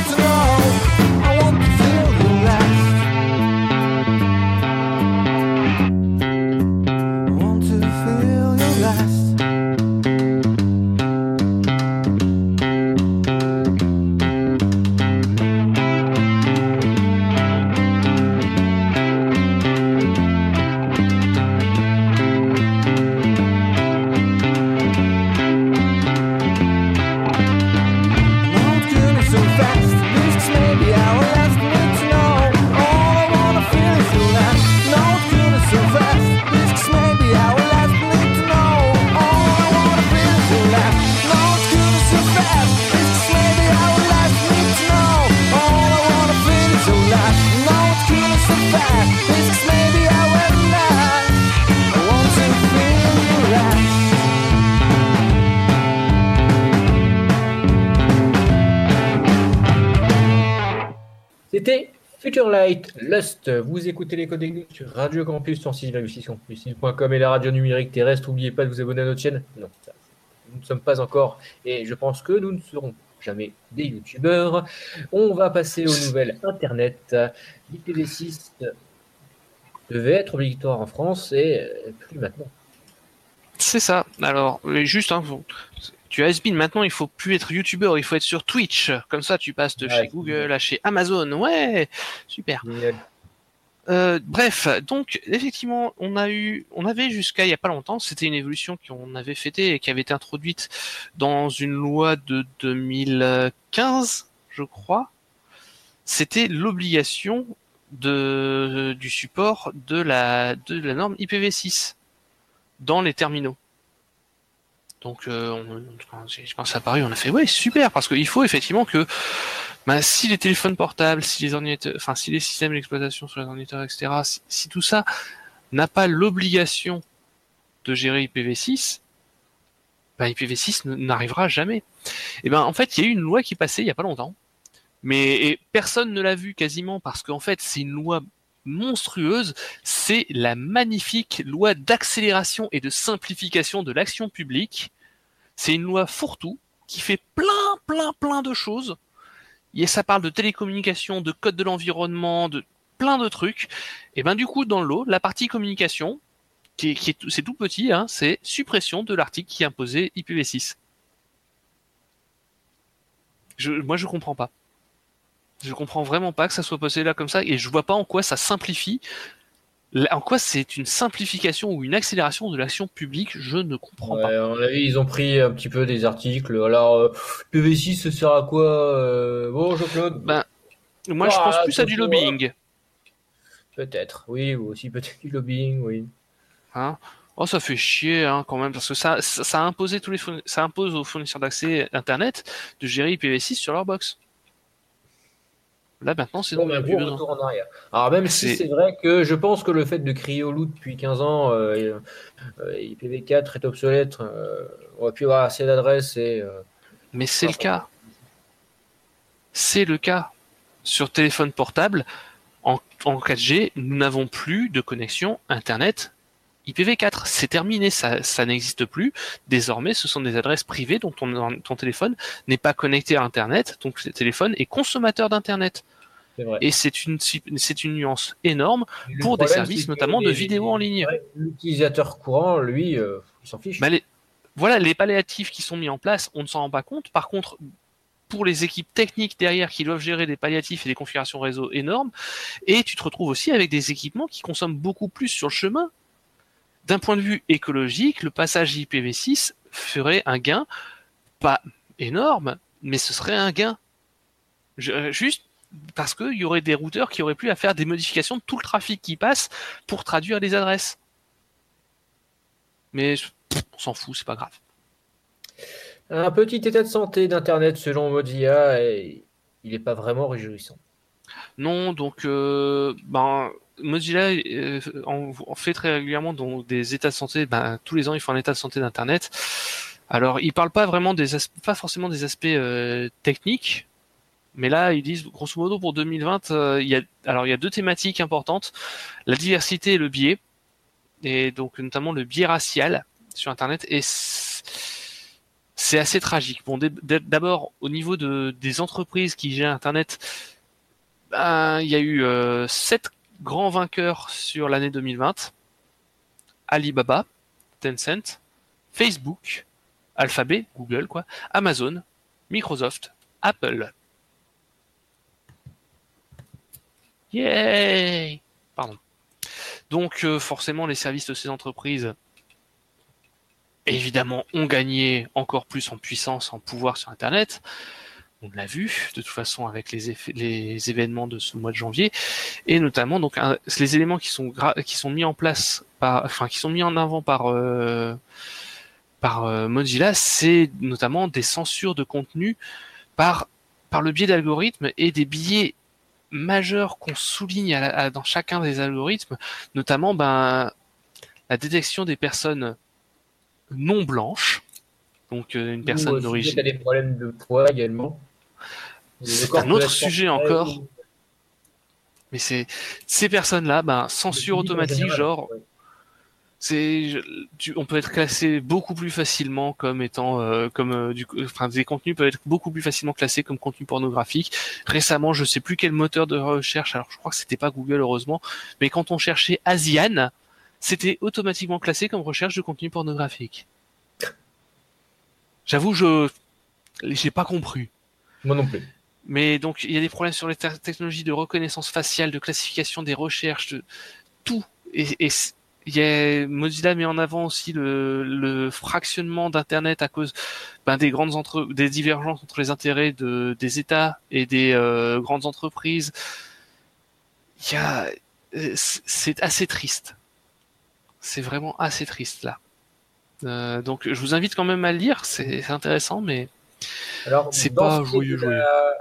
Lust. Vous écoutez les codes sur Radio Campus 106,6 campus.com et la radio numérique terrestre. N'oubliez pas de vous abonner à notre chaîne. Non, nous ne sommes pas encore et je pense que nous ne serons jamais des youtubeurs. On va passer aux nouvelles internet. l'IPv6 devait être obligatoire en France et euh, plus maintenant. C'est ça. Alors, juste, hein, vous- tu as Asbin, maintenant il faut plus être youtubeur, il faut être sur Twitch. Comme ça, tu passes de Ouais, chez Google à chez Amazon. Ouais, super. Euh, bref, donc effectivement, on a eu, on avait jusqu'à il y a pas longtemps, c'était une évolution qu'on avait fêtée et qui avait été introduite dans une loi de 2015, je crois. C'était l'obligation de du support de la de la norme IPv6 dans les terminaux. Donc, euh, on, quand quand ça on a fait ouais super parce qu'il faut effectivement que bah, si les téléphones portables, si les ordinateurs, enfin si les systèmes d'exploitation sur les ordinateurs, etc., si, tout ça n'a pas l'obligation de gérer IPv6, bah, IPv6 n- n'arrivera jamais. Et ben en fait, il y a eu une loi qui passait il y a pas longtemps, mais personne ne l'a vu quasiment parce qu'en fait c'est une loi monstrueuse, c'est la magnifique loi d'accélération et de simplification de l'action publique. C'est une loi fourre-tout qui fait plein, plein, plein de choses. Et ça parle de télécommunications, de code de l'environnement, de plein de trucs. Et ben du coup, dans le lot, la partie communication, qui est, c'est tout petit, hein, c'est suppression de l'article qui imposait IPv6. Je, moi, je comprends pas. Je comprends vraiment pas que ça soit passé là comme ça, et je vois pas en quoi ça simplifie, en quoi c'est une simplification ou une accélération de l'action publique. Je ne comprends pas. Ils ont pris un petit peu des articles. Alors, euh, PV6, ça sert à quoi euh, Bon, Jean-Claude? Ben, moi, je Ah, pense plus à du lobbying. Peut-être, oui, ou aussi peut-être du lobbying, oui. Hein? Oh, ça fait chier hein, quand même parce que ça, ça, ça a imposé tous les ça impose aux fournisseurs d'accès Internet de gérer IPv6 sur leur box. Là maintenant, c'est un gros retour en arrière. Alors, même si C'est- vrai que je pense que le fait de crier au loup depuis 15 ans, euh, euh, IPv4 est obsolète, euh, on va plus avoir assez d'adresses et. euh, Mais c'est le cas. C'est le cas. Sur téléphone portable, en, en 4G, nous n'avons plus de connexion Internet IPv4. C'est terminé, ça, ça n'existe plus. Désormais, ce sont des adresses privées dont ton, ton téléphone n'est pas connecté à Internet, donc le téléphone est consommateur d'Internet. Vrai. Et c'est une, c'est une nuance énorme Le pour des services notamment de vidéos en ligne. L'utilisateur courant, lui, euh, il s'en fiche. Bah, les- voilà, les palliatifs qui sont mis en place, on ne s'en rend pas compte. Par contre, pour les équipes techniques derrière qui doivent gérer des palliatifs et des configurations réseau énormes, et tu te retrouves aussi avec des équipements qui consomment beaucoup plus sur le chemin. D'un point de vue écologique, le passage IPv6 ferait un gain, pas énorme, mais ce serait un gain. Je- euh, juste parce qu'il y aurait des routeurs qui auraient plus à faire des modifications de tout le trafic qui passe pour traduire les adresses. Mais on s'en fout, c'est pas grave. Un petit état de santé d'Internet selon Mozilla, et il n'est pas vraiment réjouissant. Non, donc euh, ben, Mozilla euh, en, en fait très régulièrement dans des états de santé. Ben, tous les ans, ils font un état de santé d'Internet. Alors, ils parlent pas vraiment des as- pas forcément des aspects euh, techniques, mais là, ils disent grosso modo pour 2020, euh, il y a alors il y a deux thématiques importantes la diversité et le biais, et donc notamment le biais racial sur Internet. Et c'est assez tragique. Bon, d'abord au niveau de des entreprises qui gèrent Internet. Ben, il y a eu euh, sept grands vainqueurs sur l'année 2020. Alibaba, Tencent, Facebook, Alphabet, Google, quoi, Amazon, Microsoft, Apple. Yay! Pardon. Donc, euh, forcément, les services de ces entreprises, évidemment, ont gagné encore plus en puissance, en pouvoir sur Internet on l'a vu de toute façon avec les, événements de ce mois de janvier et notamment donc les éléments qui sont mis en place par enfin qui sont mis en avant par euh, euh, Mozilla c'est notamment des censures de contenu par le biais d'algorithmes et des biais majeurs qu'on souligne à la- à- dans chacun des algorithmes notamment ben la détection des personnes non blanches donc euh, une personne d'origine des problèmes de poids également. Le C'est un autre sujet encore. Mais c'est ces personnes-là, ben, censure automatique, général, genre, ouais. C'est, on peut être classé beaucoup plus facilement comme étant, euh, comme euh, du, enfin, des contenus peuvent être beaucoup plus facilement classés comme contenu pornographique. Récemment, je sais plus quel moteur de recherche, alors je crois que c'était pas Google heureusement, mais quand on cherchait Asian, c'était automatiquement classé comme recherche de contenu pornographique. J'avoue, je, j'ai pas compris. Moi non plus. Mais donc, il y a des problèmes sur les te- technologies de reconnaissance faciale, de classification des recherches, de tout. Et, et il y a, Mozilla met en avant aussi le, le fractionnement d'Internet à cause ben, des grandes entre, des divergences entre les intérêts de, des États et des euh, grandes entreprises. Il y a, euh, c'est assez triste. C'est vraiment assez triste là. Euh, donc, je vous invite quand même à le lire. C'est intéressant, mais C'est pas ce joyeux, joyeux. la-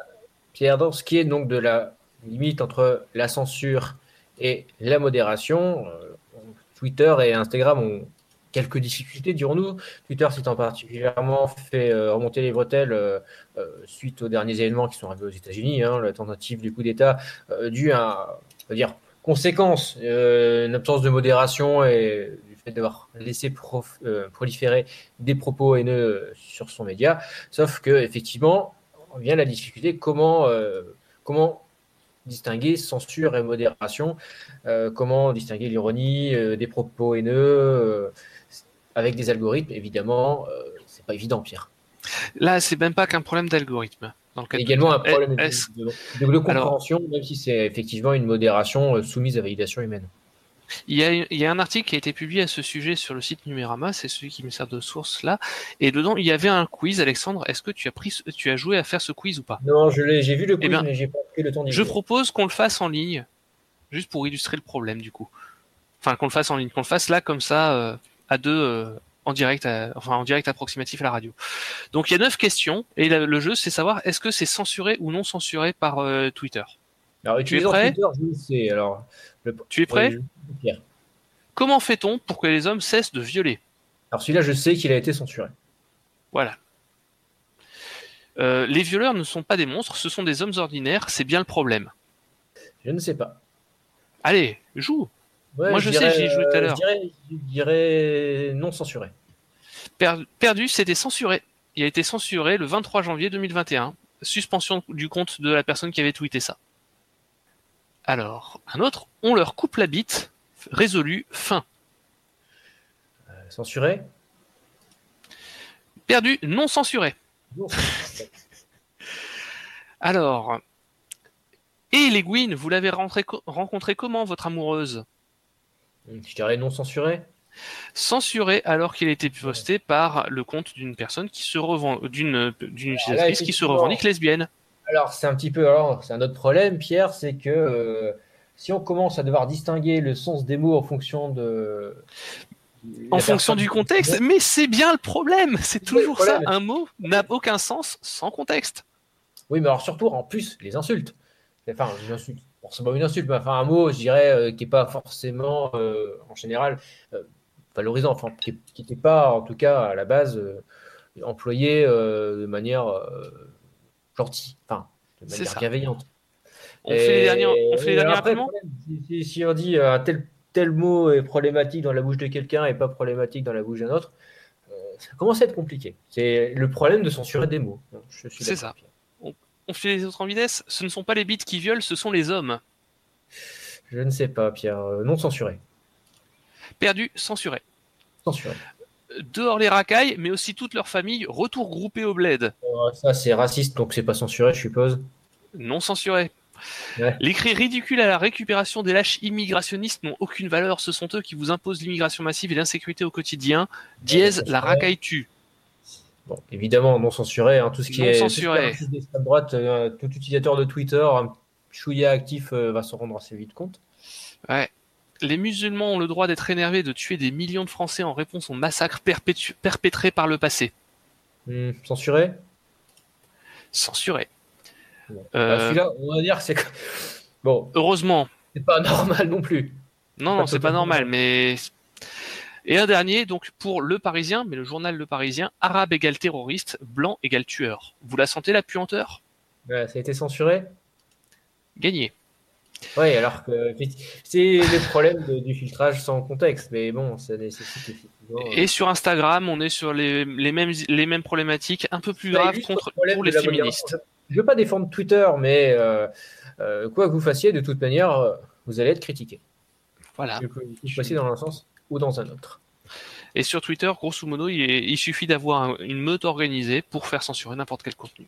Pierre, dans ce qui est donc de la limite entre la censure et la modération, euh, Twitter et Instagram ont quelques difficultés, dirons-nous. Twitter s'étant particulièrement fait euh, remonter les bretelles euh, euh, suite aux derniers événements qui sont arrivés aux États-Unis, hein, la tentative du coup d'État due à, on dire, conséquence, une absence de modération et du fait d'avoir laissé proliférer des propos haineux sur son média. Sauf que effectivement, vient la difficulté comment comment distinguer censure et modération, euh, comment distinguer l'ironie euh, des propos haineux euh, avec des algorithmes. Évidemment, c'est pas évident, Pierre. là, c'est même pas qu'un problème d'algorithme. Dans le cas de Également un Twitter. problème de, compréhension, même si c'est effectivement une modération soumise à validation humaine. Il y, a, il y a un article qui a été publié à ce sujet sur le site Numérama, c'est celui qui me sert de source là, et dedans il y avait un quiz. Alexandre, est-ce que tu as pris, ce- tu as joué à faire ce quiz ou pas? Non, je l'ai, j'ai vu le quiz, Eh bien, mais j'ai pas pris le temps d'y Je jouer. propose qu'on le fasse en ligne, juste pour illustrer le problème du coup. Enfin, qu'on le fasse en ligne, qu'on le fasse là comme ça, euh, à deux, euh, en direct, à- enfin en direct approximatif à la radio. Donc il y a neuf questions, et le, le jeu c'est savoir est-ce que c'est censuré ou non censuré par euh, Twitter. Alors, prêt Twitter, je sais. Alors, le- Tu es prêt. Comment fait-on pour que les hommes cessent de violer? Alors, celui-là, je sais qu'il a été censuré. Voilà. Euh, les violeurs ne sont pas des monstres, ce sont des hommes ordinaires, c'est bien le problème. Je ne sais pas. Allez, joue. Ouais, Moi, je sais, dirais, j'y ai joué tout à euh, l'heure. Je dirais, je dirais non censuré. Per- perdu, c'était censuré. Il a été censuré le 23 janvier 2021. Suspension du compte de la personne qui avait tweeté ça. Alors, un autre, on leur coupe la bite, résolu, fin. Euh, censuré Perdu, non censuré. Non. Alors, et Gwyn, vous l'avez rencontré comment, votre amoureuse? Je dirais non censuré. censuré alors qu'il a été posté par le compte d'une personne qui se revend d'une utilisatrice qui se revendique lesbienne. Alors, c'est un petit peu. Alors, c'est un autre problème, Pierre, c'est que euh, si on commence à devoir distinguer le sens des mots en fonction de. En fonction du contexte, mais c'est bien le problème, c'est toujours ça, un mot n'a aucun sens sans contexte. Oui, mais alors surtout, en plus, les insultes. Enfin, une insulte. Bon, c'est pas une insulte, mais enfin, un mot, je dirais, euh, qui n'est pas forcément, euh, en général, valorisant. Enfin, qui n'était pas, en tout cas, à la base, employé de manière euh, gentille. Enfin, de manière ça. bienveillante. On fait les derniers, on fait les mais derniers après, si, si- si on dit euh, un tel, tel mot est problématique dans la bouche de quelqu'un et pas problématique dans la bouche d'un autre, euh, ça commence à être compliqué. C'est le problème de censurer des mots. C'est d'accord. On fait les autres en vitesse Ce ne sont pas les bites qui violent, ce sont les hommes. Je ne sais pas, Pierre. Euh, non censuré. Perdu, censuré. Censuré. Dehors les racailles, mais aussi toute leur famille, retour groupé au bled. Ça, c'est raciste, donc c'est pas censuré, je suppose. Non censuré. Ouais. Les cris ridicules à la récupération des lâches immigrationnistes n'ont aucune valeur. Ce sont eux qui vous imposent l'immigration massive et l'insécurité au quotidien. Dièse, Ouais, la racaille tue. Bon, évidemment, non censuré. hein, tout ce qui Non est censuré. tout ce qui est raciste d'extrême droite, euh, tout utilisateur de Twitter, un chouïa actif euh, va s'en rendre assez vite compte. Ouais. Les musulmans ont le droit d'être énervés et de tuer des millions de Français en réponse aux massacres perpétrés par le passé. Hmm, censuré? Censuré. Bon. Euh, Bah, Celui-là, on va dire c'est. Bon, Heureusement. c'est pas normal non plus. Non, non, c'est pas normal, mais. Et un dernier, donc pour Le Parisien, mais le journal Le Parisien, arabe égale terroriste, blanc égale tueur. Vous la sentez la puanteur? Ouais, ça a été censuré? Gagné. Oui, alors que c'est le problème de- du filtrage sans contexte, mais bon, ça nécessite effectivement. euh, Et sur Instagram, on est sur les, les mêmes, les mêmes problématiques, un peu plus Ça graves contre, le pour les féministes. Je ne veux pas défendre Twitter, mais euh, euh, quoi que vous fassiez, de toute manière, vous allez être critiqué. Voilà. Que vous passiez dans un sens ou dans un autre. Et sur Twitter, grosso modo, il, est- il suffit d'avoir un- une meute organisée pour faire censurer n'importe quel contenu.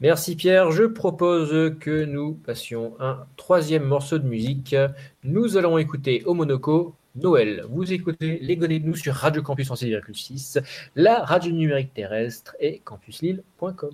Merci Pierre. Je propose que nous passions un troisième morceau de musique. Nous allons écouter Omonoko Noël. Vous écoutez Les de nous sur Radio Campus en 6,6, la radio numérique terrestre et campuslille.com.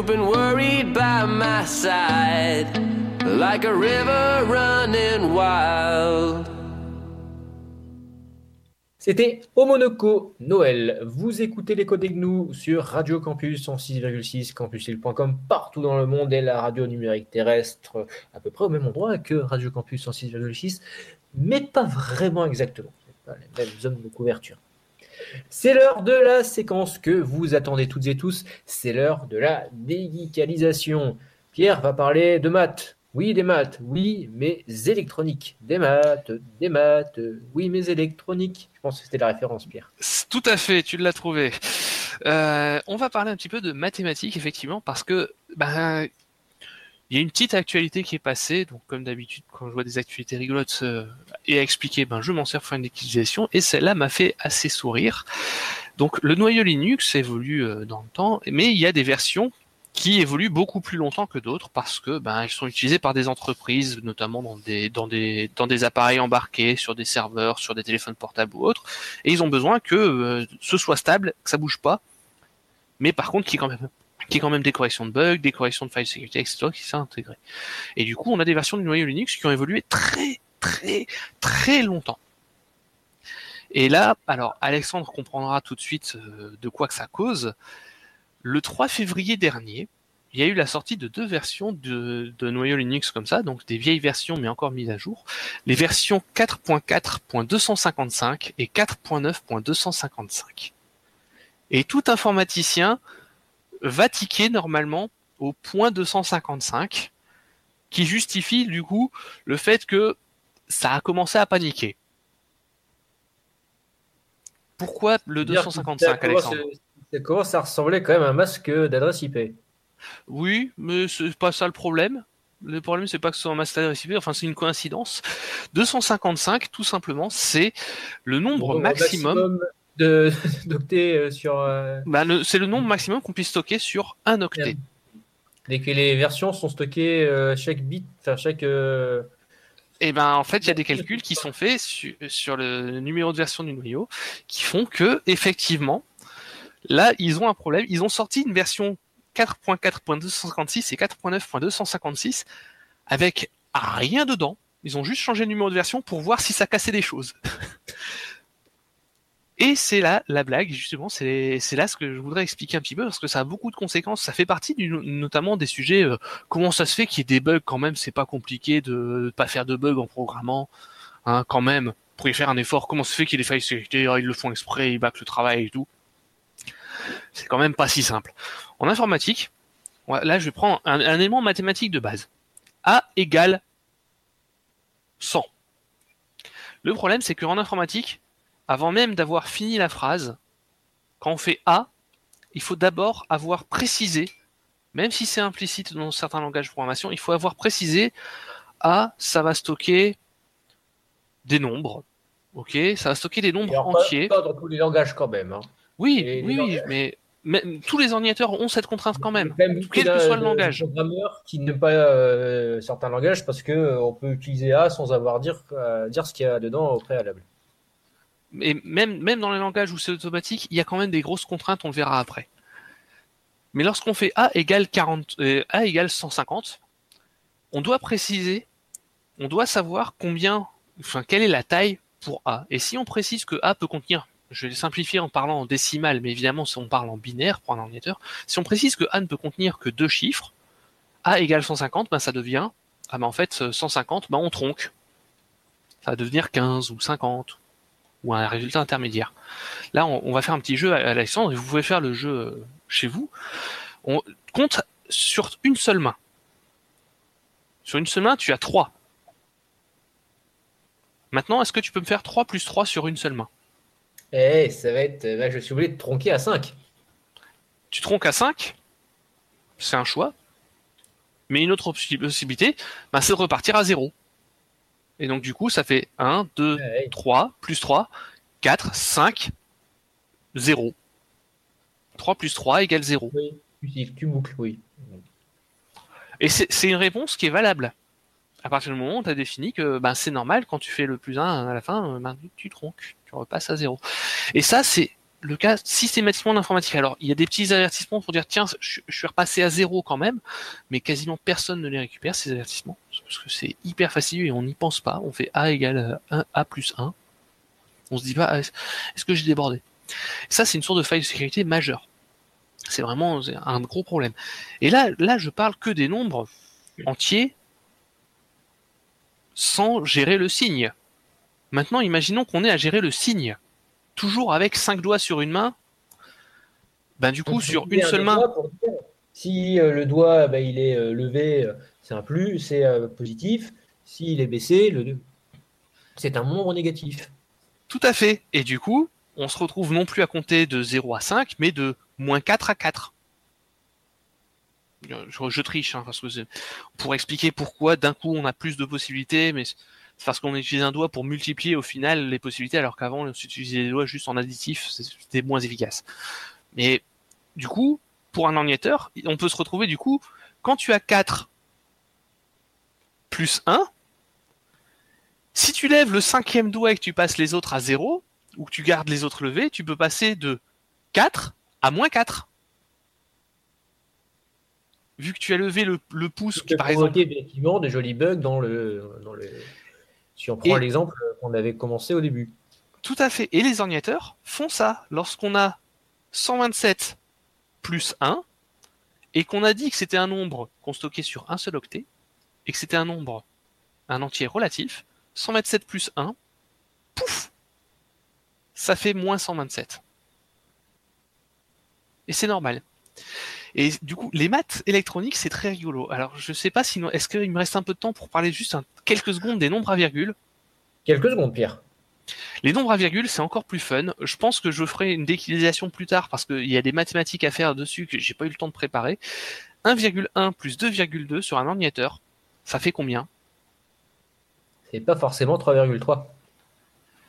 You've been worried by my side, like a river running wild. C'était Omonoko Noël. Vous écoutez les codes GNU sur Radio Campus en 6,6, campusil.com, partout dans le monde et la radio numérique terrestre, à peu près au même endroit que Radio Campus en 6,6, mais pas vraiment exactement. Pas les mêmes zones de couverture. C'est l'heure de la séquence que vous attendez toutes et tous. C'est l'heure de la déguicalisation. Pierre va parler de maths. Oui, des maths. Oui, mais électroniques. Des maths, des maths. Oui, mais électroniques. Je pense que c'était la référence, Pierre. Tout à fait, tu l'as trouvé. Euh, on va parler un petit peu de mathématiques, effectivement, parce que ben, il y a une petite actualité qui est passée. Donc, comme d'habitude, quand je vois des actualités rigolotes euh, et à expliquer, ben, je m'en sers pour une utilisation. Et celle-là m'a fait assez sourire. Donc, le noyau Linux évolue euh, dans le temps, mais il y a des versions qui évoluent beaucoup plus longtemps que d'autres parce que ben elles sont utilisées par des entreprises, notamment dans des appareils embarqués, sur des serveurs, sur des téléphones portables ou autres, et ils ont besoin que euh, ce soit stable, que ça bouge pas, mais par contre qui quand même qui est quand même des corrections de bugs, des corrections de file sécurité, etc. qui sont intégrées. Et du coup, on a des versions du noyau Linux qui ont évolué très très très longtemps. Et là, alors Alexandre comprendra tout de suite euh, de quoi que ça cause. Le 3 février dernier, il y a eu la sortie de deux versions de, de noyau Linux comme ça, donc des vieilles versions mais encore mises à jour. Les versions 4.4.255 et 4.9.255. Et tout informaticien va tiquer normalement au point 255, qui justifie du coup le fait que ça a commencé à paniquer. Pourquoi le C'est-à-dire que 255, ça commence- Alexandre Ça commence à ressembler quand même à un masque d'adresse IP. Oui, mais c'est pas ça le problème. Le problème, c'est pas que ce soit un master récipié, enfin, c'est une coïncidence. 255, tout simplement, c'est le nombre maximum, d'octets euh, sur. euh, bah, c'est le nombre maximum qu'on puisse stocker sur un octet. dès que les versions sont stockées, euh, chaque bit, enfin chaque. euh, Et ben, en fait, il y a des calculs qui sont faits su- sur le numéro de version du noyau qui font que, effectivement, là, ils ont un problème. Ils ont sorti une version 4.4.256 et 4.9.256 avec rien dedans. Ils ont juste changé le numéro de version pour voir si ça cassait des choses. Et c'est là la blague, justement, c'est là ce que je voudrais expliquer un petit peu parce que ça a beaucoup de conséquences. Ça fait partie du, notamment des sujets. euh, comment ça se fait qu'il y ait des bugs quand même C'est pas compliqué de, de pas faire de bugs en programmant, hein, quand même. Pour y faire un effort, comment ça se fait qu'il y ait des failles Ils le font exprès, ils bâclent le travail et tout. C'est quand même pas si simple. En informatique, là je prendre un, un élément mathématique de base. A égale 100. Le problème, c'est qu'en informatique, avant même d'avoir fini la phrase, quand on fait A, il faut d'abord avoir précisé, même si c'est implicite dans certains langages de programmation, il faut avoir précisé A, ça va stocker des nombres. Ok, ça va stocker des nombres alors, entiers. Pas, dans tous les langages quand même. hein. Oui, les oui, oui, mais, mais tous les ordinateurs ont cette contrainte quand même. Quel que soit le langage. de programmeurs qui n'aiment pas euh, certains langages parce que euh, on peut utiliser A sans avoir dire euh, dire ce qu'il y a dedans au préalable. Et même, dans les langages où c'est automatique, il y a quand même des grosses contraintes, on le verra après. Mais lorsqu'on fait A égale 40, euh, A égale 150, on doit préciser, on doit savoir combien, enfin, quelle est la taille pour A. Et si on précise que A peut contenir, je vais simplifier en parlant en décimal, mais évidemment, si on parle en binaire pour un ordinateur, si on précise que A ne peut contenir que deux chiffres, A égale 150, ben, ça devient, ah ben, en fait, 150, ben, on tronque. Ça va devenir 15 ou 50 ou un résultat intermédiaire. Là, on, on va faire un petit jeu à à Alexandre, et vous pouvez faire le jeu euh, chez vous. On compte sur une seule main. Sur une seule main, tu as 3. Maintenant, est-ce que tu peux me faire 3 plus 3 sur une seule main? Eh, ça va être. Là, je suis obligé de tronquer à 5. Tu tronques à 5, c'est un choix. Mais une autre possi- possibilité, ben, c'est de repartir à 0. Et donc, du coup, ça fait 1, 2, Ouais, 3, plus 3, 4, 5, 0. 3 plus 3 égale 0. oui. Tu, boucles, oui. Et c'est c'est une réponse qui est valable. À partir du moment où tu as défini que ben, c'est normal, quand tu fais le plus 1 à la fin, euh, ben, tu tronques, tu repasses à 0. Et ça, c'est le cas systématiquement d'informatique. Alors, il y a des petits avertissements pour dire, tiens, je, suis repassé à 0 quand même, mais quasiment personne ne les récupère, ces avertissements, parce que c'est hyper facile et on n'y pense pas. On fait A égale 1, A plus 1. On se dit pas, ah, est-ce que j'ai débordé? Ça, c'est une source de faille de sécurité majeure. C'est vraiment un gros problème. Et là, là, je parle que des nombres entiers sans gérer le signe. Maintenant, imaginons qu'on ait à gérer le signe, toujours avec cinq doigts sur une main. Ben du coup, Donc, sur une seule main, doigt pour dire, Si euh, le doigt bah, il est euh, levé, euh, c'est un plus, c'est euh, positif. S'il est baissé, le... c'est un nombre négatif. tout à fait. Et du coup, on se retrouve non plus à compter de 0 à 5, mais de moins 4 à 4. Euh, Je, je triche, hein, parce que c'est- pour expliquer pourquoi d'un coup on a plus de possibilités, mais c'est parce qu'on utilise un doigt pour multiplier au final les possibilités, alors qu'avant on utilisait les doigts juste en additif, c'était moins efficace. Mais du coup, pour un ordinateur, on peut se retrouver du coup, quand tu as 4 plus 1, si tu lèves le cinquième doigt et que tu passes les autres à 0, ou que tu gardes les autres levés, tu peux passer de 4 à moins 4. Vu que tu as levé le, le pouce, Ce qui par exemple, effectivement des jolis bugs dans le, dans le... Si on prend Et- l'exemple qu'on avait commencé au début. tout à fait, et les ordinateurs font ça lorsqu'on a 127 plus 1 et qu'on a dit que c'était un nombre qu'on stockait sur un seul octet, et que c'était un nombre, un entier relatif, 127 plus 1, pouf, ça fait moins 127. Et c'est normal. Et du coup, les maths électroniques, c'est très rigolo. Alors, je sais pas sinon, est-ce qu'il me reste un peu de temps pour parler juste un- quelques secondes des nombres à virgule Quelques secondes, Pierre. Les nombres à virgule, c'est encore plus fun. Je pense que je ferai une déclinisation plus tard parce qu'il y a des mathématiques à faire dessus que j'ai pas eu le temps de préparer. 1,1 plus 2,2 sur un ordinateur, ça fait combien? C'est pas forcément 3,3.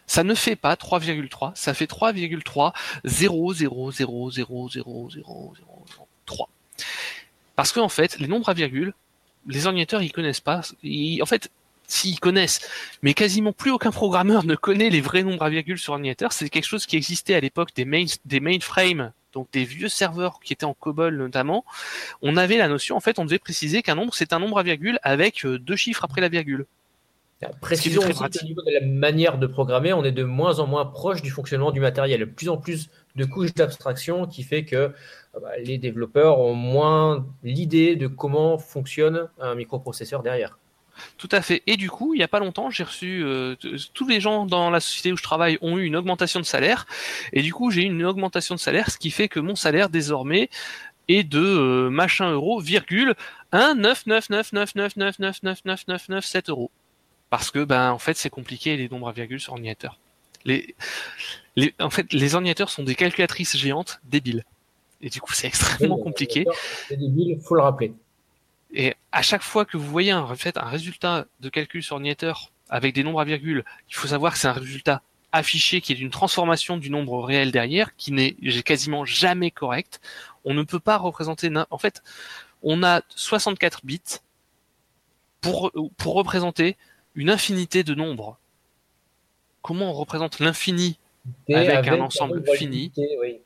Ça ne fait pas 3,3, ça fait 3,3 0 0 0 0 0 0 0 3. Parce qu'en fait, les nombres à virgule, les ordinateurs ils connaissent pas. Ils- en fait, s'ils connaissent, mais quasiment plus aucun programmeur ne connaît les vrais nombres à virgule sur ordinateur. C'est quelque chose qui existait à l'époque des main, des mainframes, donc des vieux serveurs qui étaient en COBOL notamment. On avait la notion, en fait, on devait préciser qu'un nombre c'est un nombre à virgule avec euh, deux chiffres après la virgule. Aussi pratique. qu'au niveau de la manière de programmer, on est de moins en moins proche du fonctionnement du matériel. Il y a de plus en plus de couches d'abstraction qui fait que les développeurs ont moins l'idée de comment fonctionne un microprocesseur derrière. Tout à fait. Et du coup, il n'y a pas longtemps, j'ai reçu euh, tous les gens dans la société où je travaille ont eu une augmentation de salaire. Et du coup, j'ai eu une augmentation de salaire, ce qui fait que mon salaire désormais est de euh, machin euro, virgule 1 9 9 9 9 9 9 9 9 9 9 9 7 euros. Parce que ben en fait c'est compliqué les nombres à virgule sur ordinateur. Les en fait les ordinateurs sont des calculatrices géantes débiles. Et du coup c'est extrêmement compliqué. C'est débile, faut le rappeler. Et à chaque fois que vous voyez un, en fait, un résultat de calcul sur ordinateur avec des nombres à virgule, il faut savoir que c'est un résultat affiché qui est d'une transformation du nombre réel derrière, qui n'est quasiment jamais correct. On ne peut pas représenter. En fait, on a 64 bits pour, pour représenter une infinité de nombres. Comment on représente l'infini Avec un ensemble oui.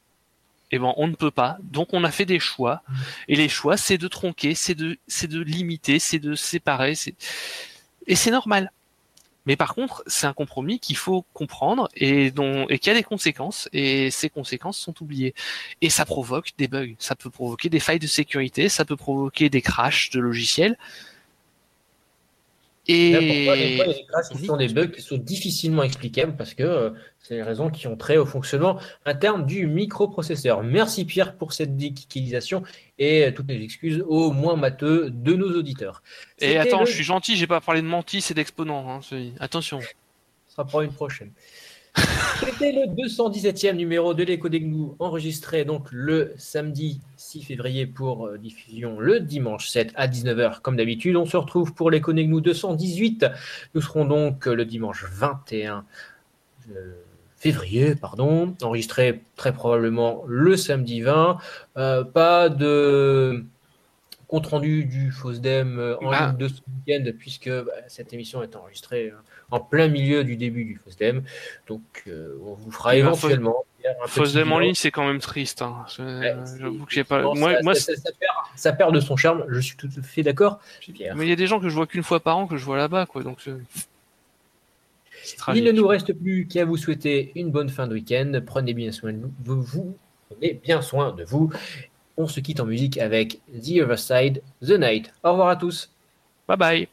Eh ben, on ne peut pas. Donc, on a fait des choix. Et les choix, c'est de tronquer, c'est de, c'est de limiter, c'est de séparer. C'est... Et c'est normal. Mais par contre, c'est un compromis qu'il faut comprendre et dont, et qui a des conséquences. Et ces conséquences sont oubliées. Et ça provoque des bugs. Ça peut provoquer des failles de sécurité. Ça peut provoquer des crashs de logiciels. Et Là, pourquoi des fois, il y a des crashs qui Oui. sont des bugs qui sont difficilement explicables parce que euh, c'est les raisons qui ont trait au fonctionnement interne du microprocesseur. Merci Pierre pour cette déquilisation et euh, toutes les excuses au moins matheux de nos auditeurs. Et attends, le- je suis gentil, j'ai pas parlé de mantis et d'exponent. Hein, attention. Ce sera pour une prochaine. C'était le 217e numéro de l'écho des gnous, enregistré donc le samedi 6 février pour euh, diffusion le dimanche 7 à 19h comme d'habitude. On se retrouve pour l'écho des gnous 218. Nous serons donc euh, le dimanche 21 euh, février, pardon, enregistré très probablement le samedi 20. Euh, pas de compte rendu du FOSDEM en Bah. ligne de ce week-end puisque bah, cette émission est enregistrée en plein milieu du début du FOSDEM. Donc, euh, on vous fera Et ben, éventuellement. Fosdem en ligne, c'est quand même triste. Hein. Je- Ouais, J'avoue que c'est- j'ai pas. effectivement, Moi, ça, moi, ça- ça- ça perd, ça perd de son charme. Je suis tout à fait d'accord. Mais il y a des gens que je vois qu'une fois par an que je vois là-bas, quoi. Donc, euh, Il ne nous reste plus qu'à vous souhaiter une bonne fin de week-end. Prenez bien soin de vous. vous prenez bien soin de vous. On se quitte en musique avec The Other Side, The Night. Au revoir à tous. Bye bye.